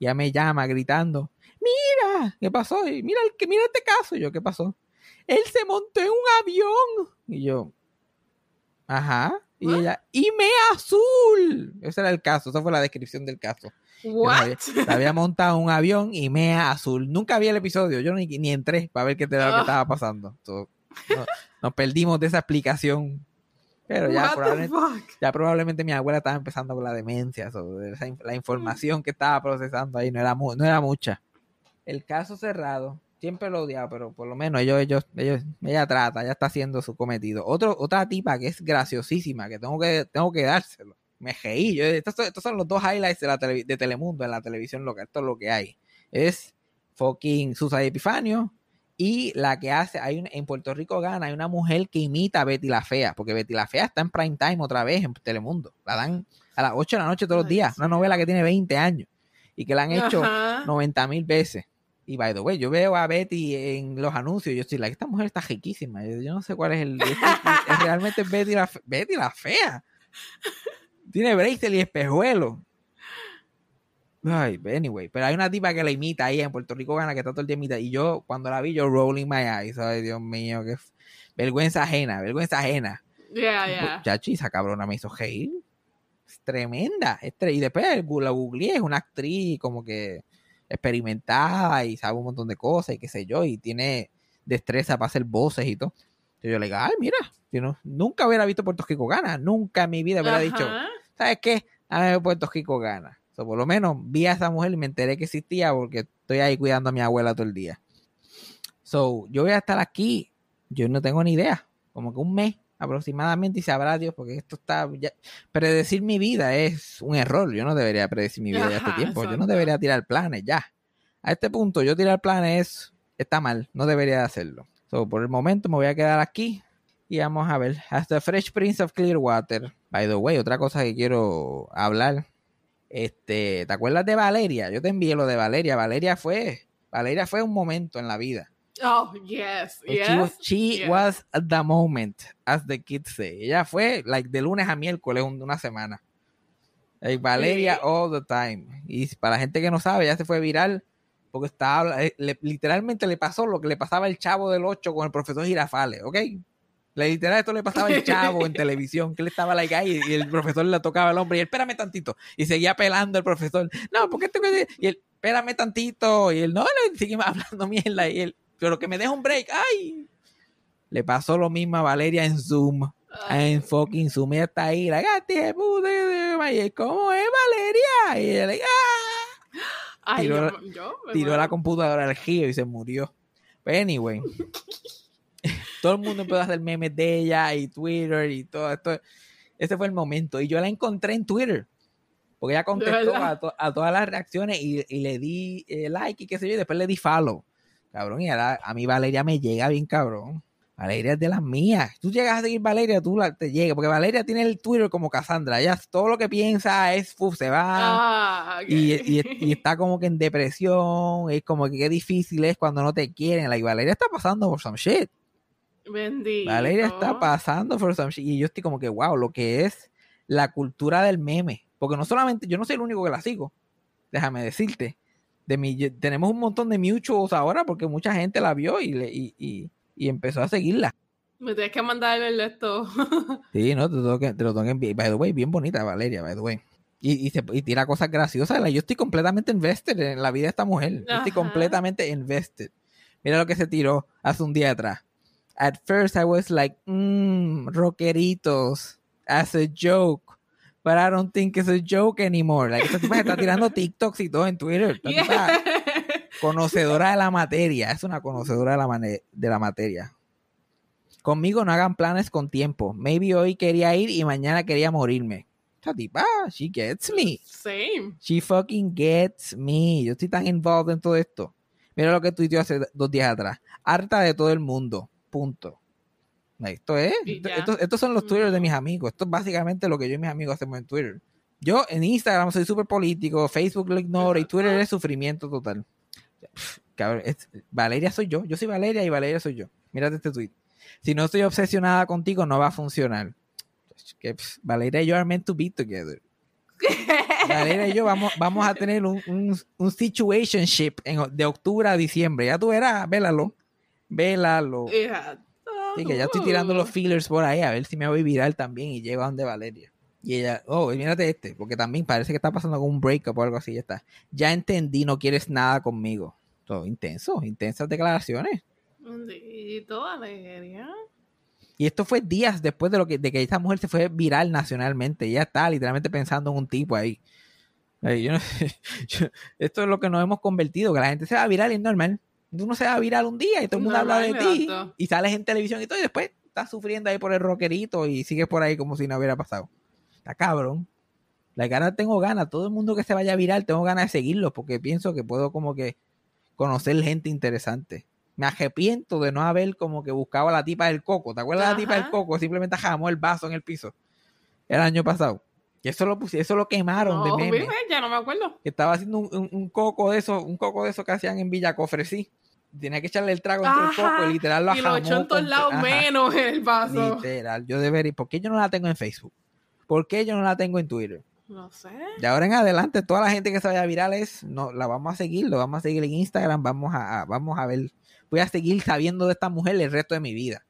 Y ella me llama gritando, mira, ¿qué pasó? Y mira, el mira este caso. Y yo, ¿qué pasó? Él se montó en un avión. Y yo, ajá. Y ¿What? ella, y me azul. Ese era el caso, esa fue la descripción del caso. What? había- se había montado un avión y mea azul. Nunca vi el episodio, yo ni, ni entré para ver qué era lo que Ah. estaba pasando. So, no- nos perdimos de esa explicación. Pero ya probablemente, fuck? ya probablemente mi abuela estaba empezando con la demencia. esa la información que estaba procesando ahí no era, no era mucha. El caso cerrado, siempre lo odiaba, pero por lo menos ellos, ellos, ellos, ella trata, ella está haciendo su cometido. Otro, otra tipa que es graciosísima, que tengo que, tengo que dárselo. Me reí. Yo, estos, son- estos son los dos highlights de, la televi- de Telemundo en la televisión local. Esto es lo que hay. Es fucking Susana Epifanio y la que hace, hay un- en Puerto Rico gana, hay una mujer que imita a Betty la Fea, porque Betty la Fea está en prime time otra vez en Telemundo. La dan a las 8 de la noche todos los días. Una novela que tiene 20 años y que la han hecho Ajá. 90 mil veces. Y by the way, yo veo a Betty en los anuncios y yo estoy like, esta mujer está riquísima. Yo, yo no sé cuál es el. es- es realmente Betty la, Betty la fea. Tiene bracelet y espejuelo. Ay, anyway, pero hay una tipa que la imita ahí en Puerto Rico gana que está todo el día imita. Y yo, cuando la vi, yo rolling my eyes. Ay, Dios mío, qué vergüenza ajena, vergüenza ajena. Yeah, yeah. Chachi, esa cabrona me hizo reír. Es tremenda. es tre- y después la googleé, es una actriz como que experimentada y sabe un montón de cosas y qué sé yo, y tiene destreza para hacer voces y todo. Y yo le digo, ay, mira, yo no- nunca hubiera visto Puerto Rico gana, nunca en mi vida hubiera dicho. ¿sabes qué? A ver, Puerto Rico gana. O sea, por lo menos vi a esa mujer y me enteré que existía porque estoy ahí cuidando a mi abuela todo el día. So, yo voy a estar aquí, yo no tengo ni idea, como que un mes aproximadamente y sabrá Dios, porque esto está, ya- predecir mi vida es un error, yo no debería predecir mi vida ya a este Ajá, tiempo, yo no debería tirar planes ya. A este punto, yo tirar planes está mal, no debería de hacerlo. So, por el momento me voy a quedar aquí y vamos a ver. Hasta Fresh Prince of Clearwater. By the way, otra cosa que quiero hablar. Este, ¿te acuerdas de Valeria? Yo te envié lo de Valeria. Valeria fue, Valeria fue un momento en la vida. Oh, yes, She yes. was, she yes. was at the moment, as the kids say. Ella fue like de lunes a miércoles un- una semana. Like, Valeria Sí. all the time. Y para la gente que no sabe, ella se fue viral porque estaba eh, le- literalmente le pasó lo que le pasaba al chavo del 8 con el profesor Girafales, ¿ok? Le literal esto le pasaba al chavo en televisión, que él estaba like ahí y el profesor le tocaba al hombre y él, espérame tantito. Y seguía pelando el profesor. No, porque esto que y él, espérame tantito. Y él, no, le sigue hablando mierda. Y él, pero que me deje un break. ¡Ay! Le pasó lo mismo a Valeria en Zoom. En fucking Zoom. Ella está ahí, la gata y él, ¿Cómo es Valeria? Y ella, like, ¡ah! Ay, tiró yo, la- yo tiró la computadora al río y se murió. Pero anyway, todo el mundo empezó a hacer memes de ella y Twitter y todo esto. Ese fue el momento. Y yo la encontré en Twitter. Porque ella contestó a, to- a todas las reacciones y, y le di eh, like y qué sé yo, y después le di follow. Cabrón, y ahora a mí Valeria me llega bien cabrón. Valeria es de las mías. Tú llegas a seguir Valeria, tú la, te llega. Porque Valeria tiene el Twitter como Cassandra. Ella todo lo que piensa es, uf, se va Ah, y, y- y está como que en depresión, es como que qué difícil es cuando no te quieren. Like, Valeria está pasando por some shit. Bendito. Valeria está pasando por some shit. Y yo estoy como que, wow, lo que es la cultura del meme. Porque no solamente, yo no soy el único que la sigo. Déjame decirte. De mi, tenemos un montón de mutuals ahora porque mucha gente la vio y, le, y, y- y empezó a seguirla. Me tienes que mandar el esto. Sí, no, te, tengo que- te lo tengo que enviar. By the way, bien bonita Valeria, by the way. Y, y, se- y tira cosas graciosas. Yo estoy completamente invested en la vida de esta mujer. Yo estoy Ajá. completamente invested. Mira lo que se tiró hace un día atrás. At first I was like, mmm, rockeritos, as a joke. But I don't think it's a joke anymore. Like, esta tipa se está tirando TikToks y todo en Twitter. Conocedora de la materia. Es una conocedora de la, de la materia. Conmigo no hagan planes con tiempo. Maybe hoy quería ir y mañana quería morirme. Esta tipa, she gets me. Same. She fucking gets me. Yo estoy tan involved en todo esto. Mira lo que tuiteó hace dos días atrás. Harta de todo el mundo. Punto. Esto es. Esto- esto- estos son los Twitter de Ujú. mis amigos. Esto es básicamente lo que yo y mis amigos hacemos en Twitter. Yo en Instagram soy súper político, Facebook lo ignoro y Twitter es sufrimiento total. Pff, cabrón, es- Valeria soy yo. Yo soy Valeria y Valeria soy yo. Mírate este tweet. Si no estoy obsesionada contigo, no va a funcionar. Que, pff, Valeria y yo are meant to be together. Valeria y yo vamos, vamos a tener un, un, un situationship en- de octubre a diciembre. Ya tú verás, vélalo. Vélalo. Sí, que ya estoy tirando los feelers por ahí a ver si me voy viral también y llego a donde Valeria. Y ella, oh, y mírate este, porque también parece que está pasando con un breakup o algo así, ya está. Ya entendí, no quieres nada conmigo. Todo intenso, intensas declaraciones. Bendito, alegría. Y esto fue días después de lo que, de que esta mujer se fue viral nacionalmente. Ella está literalmente pensando en un tipo ahí. Ay, yo no sé, yo- esto es lo que nos hemos convertido, que la gente se va viral y es normal. Uno se va viral un día y todo el mundo habla de ti y sales en televisión y todo y después estás sufriendo ahí por el rockerito y sigues por ahí como si no hubiera pasado. Está cabrón. La cara tengo ganas, todo el mundo que se vaya a viral, tengo ganas de seguirlo porque pienso que puedo como que conocer gente interesante. Me arrepiento de no haber como que buscado a la tipa del coco. ¿Te acuerdas de la tipa del coco? Simplemente jamó el vaso en el piso. El año pasado. Y eso lo eso lo quemaron No, de meme. ya no me acuerdo. Estaba haciendo un, un- un coco de eso, un coco de eso que hacían en Villa Cofresí. Tenía que echarle el trago entre Ajá, coco y literal lo Y lo echó en todos lados menos en el vaso. Literal, yo debería. ¿Por qué yo no la tengo en Facebook? ¿Por qué yo no la tengo en Twitter? No sé. De ahora en adelante, toda la gente que se vaya viral es, no, la vamos a seguir, lo vamos a seguir en Instagram, vamos a, a- vamos a ver, voy a seguir sabiendo de esta mujer el resto de mi vida.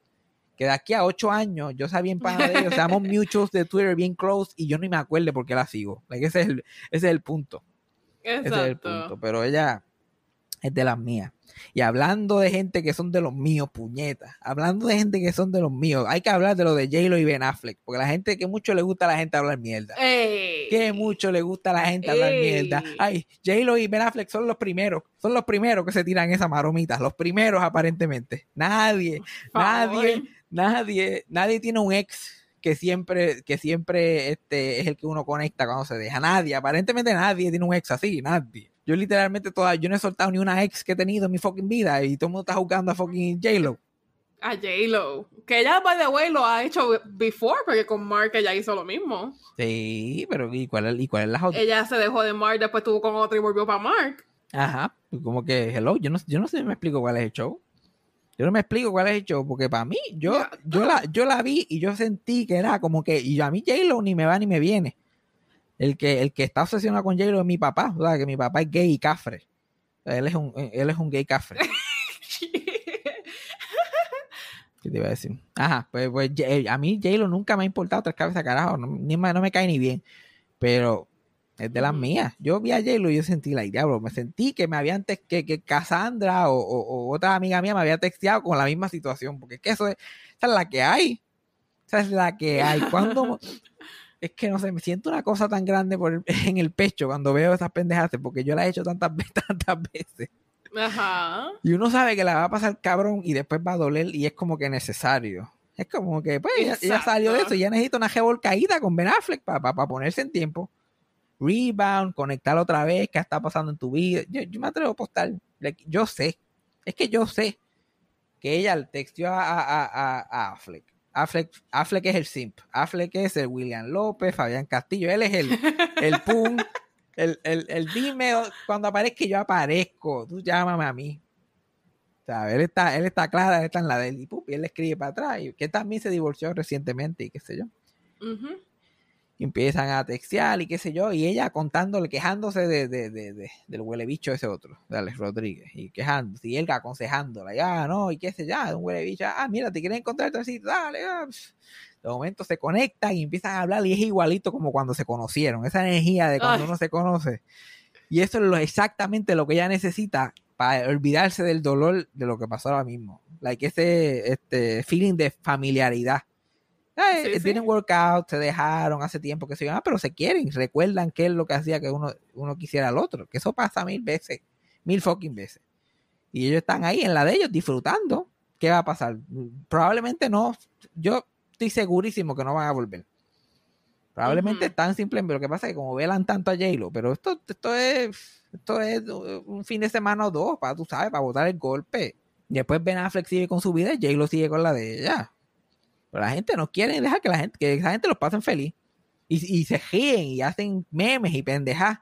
Que de aquí a ocho años yo sabía en pana de ellos, seamos muchos de Twitter bien close y yo ni me acuerde por qué la sigo. Like, ese, es el, ese es el punto. Ese es el Exacto. punto. Pero ella es de las mías. Y hablando de gente que son de los míos, puñetas. Hablando de gente que son de los míos, hay que hablar de lo de J-Lo y Ben Affleck. Porque la gente, que mucho le gusta a la gente hablar mierda. Ey. Que mucho le gusta a la gente hablar Ey. mierda. Ay, J-Lo y Ben Affleck son los primeros. Son los primeros que se tiran esa maromita. Los primeros, aparentemente. Nadie, nadie, nadie, nadie tiene un ex que siempre, que siempre este, es el que uno conecta cuando se deja. Nadie, aparentemente nadie tiene un ex así, nadie. Yo literalmente toda, yo no he soltado ni una ex que he tenido en mi fucking vida y todo el mundo está jugando a fucking J-Lo. A J-Lo. Que ella, by the way, lo ha hecho before, porque con Mark ella hizo lo mismo. Sí, pero ¿y cuál es, y cuál es la otra? Ella se dejó de Mark, después tuvo con otro y volvió para Mark. Ajá, como que, hello, yo no, yo no sé si me explico cuál es el show. Yo no me explico cuál es el show, porque para mí, yo, yo, la, yo la vi y yo sentí que era como que, y a mí J-Lo ni me va ni me viene. El que, el que está obsesionado con J-Lo es mi papá, o sea, que mi papá es gay y cafre. Él es un, él es un gay cafre. ¿Qué te iba a decir? Ajá, pues, pues eh, a mí J-Lo nunca me ha importado tres cabezas carajo, no, ni me, no me cae ni bien, pero es de las mías. Yo vi a J-Lo y yo sentí la diablo, me sentí que me habían, que, que Cassandra o, o- o otra amiga mía me había texteado con la misma situación, porque es que eso es, esa es la que hay, esa es la que hay. Cuando, es que no sé, me siento una cosa tan grande por el- en el pecho cuando veo esas pendejas, porque yo las he hecho tantas, tantas veces. Ajá. Y uno sabe que la va a pasar cabrón y después va a doler y es como que necesario. Es como que, pues, ella, ella salió de eso y ya necesita una revolcaída con Ben Affleck para ponerse en tiempo. Rebound, conectar otra vez, qué está pasando en tu vida. Yo, yo me atrevo a apostar. Like, Yo sé, es que yo sé que ella le texteó a, a, a- a Affleck. Affleck. Affleck es el simp. Affleck es el William López, Fabián Castillo. Él es el, el pum. El, el, el dime cuando aparezca yo aparezco. Tú llámame a mí. O él está, él está clara, él está en la de él y, y él escribe para atrás. Y que también se divorció recientemente y qué sé yo. Ujú. Y empiezan a textear y qué sé yo. Y ella contándole, quejándose de, de, de, de- del huele bicho ese otro, de Alex Rodríguez. Y quejándose. Y él aconsejándola. Ya, no, y qué sé yo, un huele bicho. Ah, mira, te quieren encontrar así, dale. ah. De momento se conectan y empiezan a hablar y es igualito como cuando se conocieron. Esa energía de cuando Ay. uno se conoce. Y eso es lo, exactamente lo que ella necesita para olvidarse del dolor de lo que pasó ahora mismo. Like ese este feeling de familiaridad. Eh, Sí, it sí. didn't work out, se dejaron hace tiempo que se iban, ah, pero se quieren, recuerdan qué es lo que hacía que uno, uno quisiera al otro, que eso pasa mil veces, mil fucking veces. Y ellos están ahí en la de ellos disfrutando. ¿Qué va a pasar? Probablemente no, yo estoy segurísimo que no van a volver. Probablemente Ujú. tan simple, pero lo que pasa es que como velan tanto a J-Lo, pero esto, esto es esto es un fin de semana o dos, para tú sabes, para botar el golpe. Y después Ben Affleck sigue con su vida y J-Lo sigue con la de ella. Pero la gente no quiere dejar que la gente, que esa gente los pasen feliz. Y, y se ríen y hacen memes y pendejas.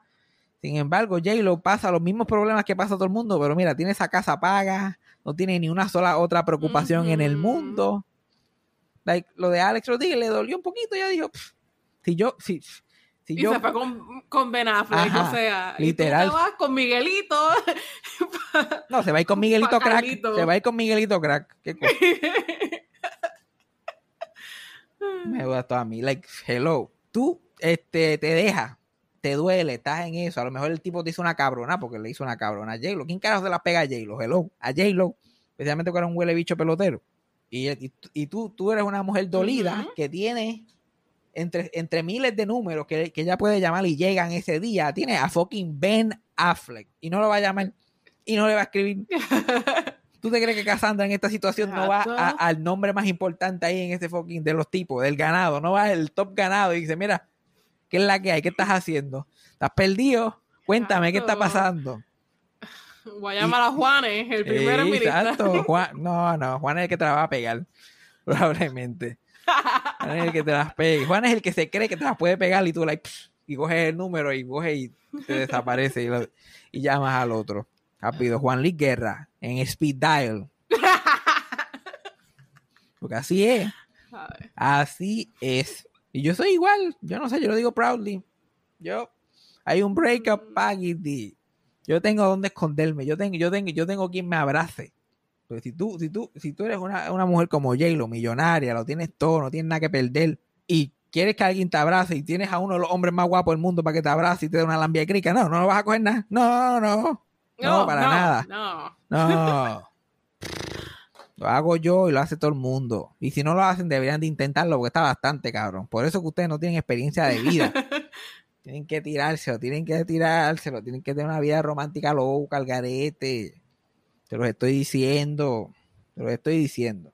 Sin embargo, J-Lo pasa los mismos problemas que pasa todo el mundo, pero mira, tiene esa casa paga, no tiene ni una sola otra preocupación en el mundo. Like, lo de Alex Rodríguez le dolió un poquito, ya dijo, "Pff, si yo, si, si Y yo, se fue con, con Ben Affleck, Ajá, o sea, literal. Y tú te vas con Miguelito. no, se va a ir con Miguelito Crack, Carlito. se va a ir con Miguelito Crack, qué cosa. me gusta a mí, like, hello, tú, este, te dejas, te duele, estás en eso, a lo mejor el tipo te hizo una cabrona, porque le hizo una cabrona a J-Lo, ¿quién carajo se la pega a J-Lo? Hello, a J-Lo, especialmente cuando era un huele bicho pelotero, y, y, y tú, tú eres una mujer dolida que tiene entre, entre miles de números que, que ella puede llamar y llegan ese día, tiene a fucking Ben Affleck, y no lo va a llamar, y no le va a escribir, ¿Tú te crees que Cassandra en esta situación no va a- al nombre más importante ahí en ese fucking de los tipos, del ganado? No va al top ganado y dice, mira, ¿Qué es la que hay? ¿Qué estás haciendo? ¿Estás perdido? Cuéntame, ¿qué está pasando? Voy a llamar a Juanes, el primero en mi lista. Exacto. Juan, no, no, Juan es el que te la va a pegar. Probablemente. Juan es el que te las pegue. Juan es el que se cree que te las puede pegar y tú like, y coges el número y coges y te desaparece y, lo- y llamas al otro. Rápido, Juan Luis Guerra en Speed Dial. Porque así es. Así es. Y yo soy igual. Yo no sé, yo lo digo proudly. Yo, hay un breakup, Paggy. Yo tengo donde esconderme. Yo tengo, yo tengo, yo tengo quien me abrace. Porque si tú, si tú, si tú eres una, una mujer como J-Lo, millonaria, lo tienes todo, no tienes nada que perder, y quieres que alguien te abrace y tienes a uno de los hombres más guapos del mundo para que te abrace y te dé una lambia de crica, no, no lo vas a coger nada. No, no. No, para nada. No. No. Lo hago yo y lo hace todo el mundo. Y si no lo hacen, deberían de intentarlo porque está bastante cabrón. Por eso que ustedes no tienen experiencia de vida. tienen que tirárselo, tienen que tirárselo, tienen que tener una vida romántica loca, al garete. Te los estoy diciendo. Te los estoy diciendo.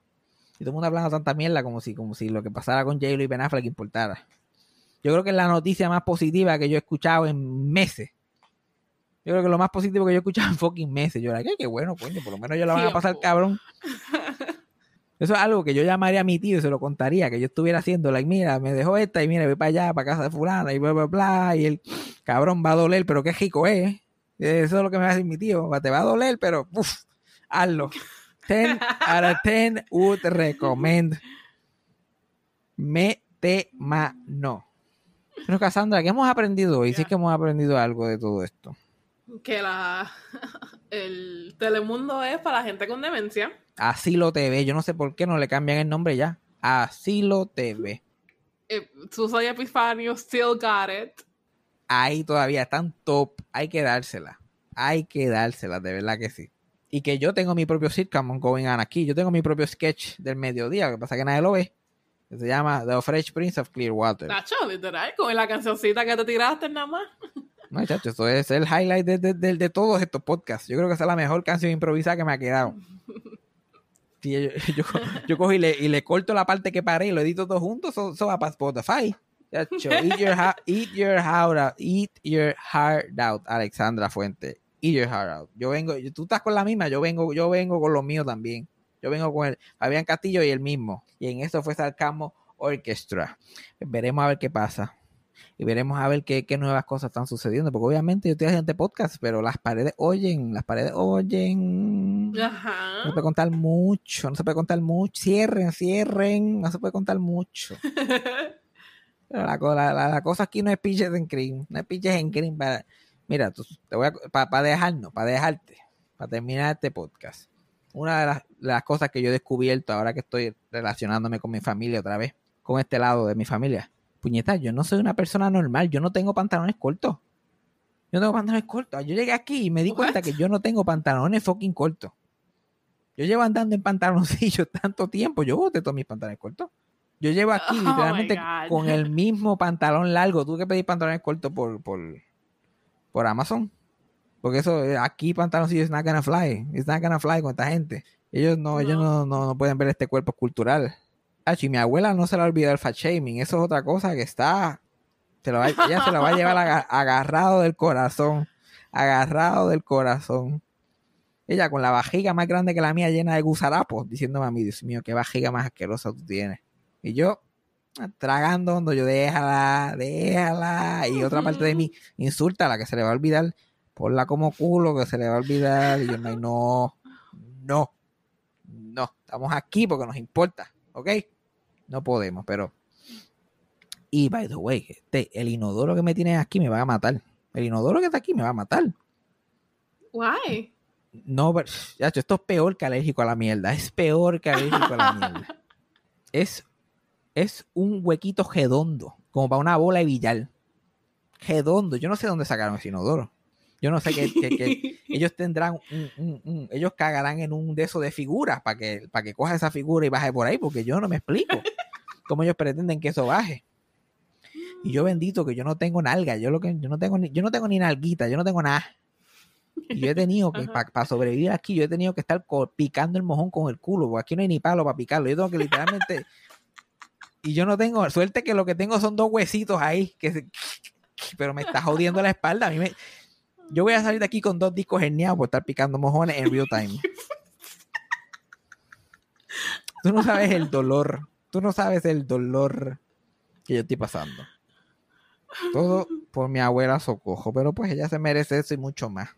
Y todo el mundo hablando tanta mierda como si, como si lo que pasara con J-Lo y Ben Affleck importara. Yo creo que es la noticia más positiva que yo he escuchado en meses. Yo creo que lo más positivo que yo he escuchado en fucking meses. Yo era, ¿qué? Qué bueno, coño. Por lo menos yo la van a pasar cabrón. Eso es algo que yo llamaría a mi tío y se lo contaría, que yo estuviera haciendo, like, mira, me dejó esta y mira, voy para allá, para casa de fulana y bla, bla, bla, y el cabrón va a doler, pero qué rico es. Eso es lo que me va a decir mi tío, te va a doler, pero uff, hazlo. 10 out of 10 would recommend. Mete mano. Pero Cassandra, ¿qué hemos aprendido hoy? Sí que hemos aprendido algo de todo esto. Que la el Telemundo es para la gente con demencia. Asilo TV, yo no sé por qué no le cambian el nombre ya. Asilo TV. Eh, Epifanio still got it. ahí todavía están top. Hay que dársela. Hay que dársela, de verdad que sí. Y que yo tengo mi propio sitcom going on aquí. Yo tengo mi propio sketch del mediodía. Lo que pasa es que nadie lo ve. que Se llama The Fresh Prince of Clearwater. Nacho, literal, con la cancioncita que te tiraste nada más. No, chacho, eso es el highlight de, de- de- de todos estos podcasts. Yo creo que esa es la mejor canción improvisada que me ha quedado. Yo, yo, yo cojo y le, y le corto la parte que paré y lo edito todo junto. Eso eso va para Spotify. Chacho, eat your, eat your heart out. Eat your heart out, Alexandra Fuente. Eat your heart out. Yo vengo, tú estás con la misma, yo vengo, yo vengo con lo mío también. Yo vengo con el Fabián Castillo y el mismo. Y en eso fue Sarcasmo Orchestra. Veremos a ver qué pasa y veremos a ver qué, qué nuevas cosas están sucediendo. Porque obviamente yo estoy haciendo este podcast, pero las paredes oyen, las paredes oyen. No se puede contar mucho, no se puede contar mucho. Cierren, cierren, no se puede contar mucho. Pero la, la, la- la cosa aquí no es pitches en cream, no es pitches en cream. Para, mira, tú- te voy a, para dejarnos, para dejarte, para terminar este podcast. Una de las, de las cosas que yo he descubierto ahora que estoy relacionándome con mi familia otra vez, con este lado de mi familia. Puñeta, yo no soy una persona normal, yo no tengo pantalones cortos. Yo no tengo pantalones cortos. Yo llegué aquí y me di cuenta que yo no tengo pantalones fucking cortos. Yo llevo andando en pantaloncillos tanto tiempo, yo boté todos mis pantalones cortos. Yo llevo aquí Oh, literalmente con el mismo pantalón largo. Tuve que pedir pantalones cortos por, por, por Amazon. Porque eso, eh, aquí pantaloncillos it's not gonna fly. It's not gonna fly con esta gente. Ellos no, ellos no, no, no pueden ver este cuerpo cultural. Y mi abuela no se le ha el fat shaming. Eso es otra cosa que está. Lo ella se lo va a llevar aga- agarrado del corazón. Agarrado del corazón. Ella con la vajiga más grande que la mía llena de gusarapos, diciéndome a mí, Dios mío, qué vajiga más asquerosa tú tienes. Y yo, ah, tragando hondo, yo déjala, déjala. Y otra parte de mí, insulta la que se le va a olvidar. Ponla como culo, que se le va a olvidar. Y yo, no, no, no. Estamos aquí porque nos importa, ¿ok? No podemos, pero. Y by the way, este, el inodoro que me tienes aquí me va a matar. El inodoro que está aquí me va a matar. Why? No, pero, yacho, esto es peor que alérgico a la mierda. Es peor que alérgico a la mierda. Es, es un huequito redondo, como para una bola de billar. Redondo. Yo no sé dónde sacaron ese inodoro. Yo no sé que, que- que ellos tendrán un, un- un- ellos cagarán en un de esos de figuras para que, para que coja esa figura y baje por ahí, porque yo no me explico cómo ellos pretenden que eso baje. Y yo bendito que yo no tengo nalga, yo lo que yo no tengo ni, yo no tengo ni nalguita, yo no tengo nada. Y yo he tenido que, para sobrevivir aquí, yo he tenido que estar picando el mojón con el culo, porque aquí no hay ni palo para picarlo. Yo tengo que literalmente Y yo no tengo, suerte que lo que tengo son dos huesitos ahí, que se- pero me está jodiendo la espalda. A mí me, yo voy a salir de aquí con dos discos herniados por estar picando mojones en real time. Tú no sabes el dolor, tú no sabes el dolor que yo estoy pasando. Todo por mi abuela Socojo, pero pues ella se merece eso y mucho más.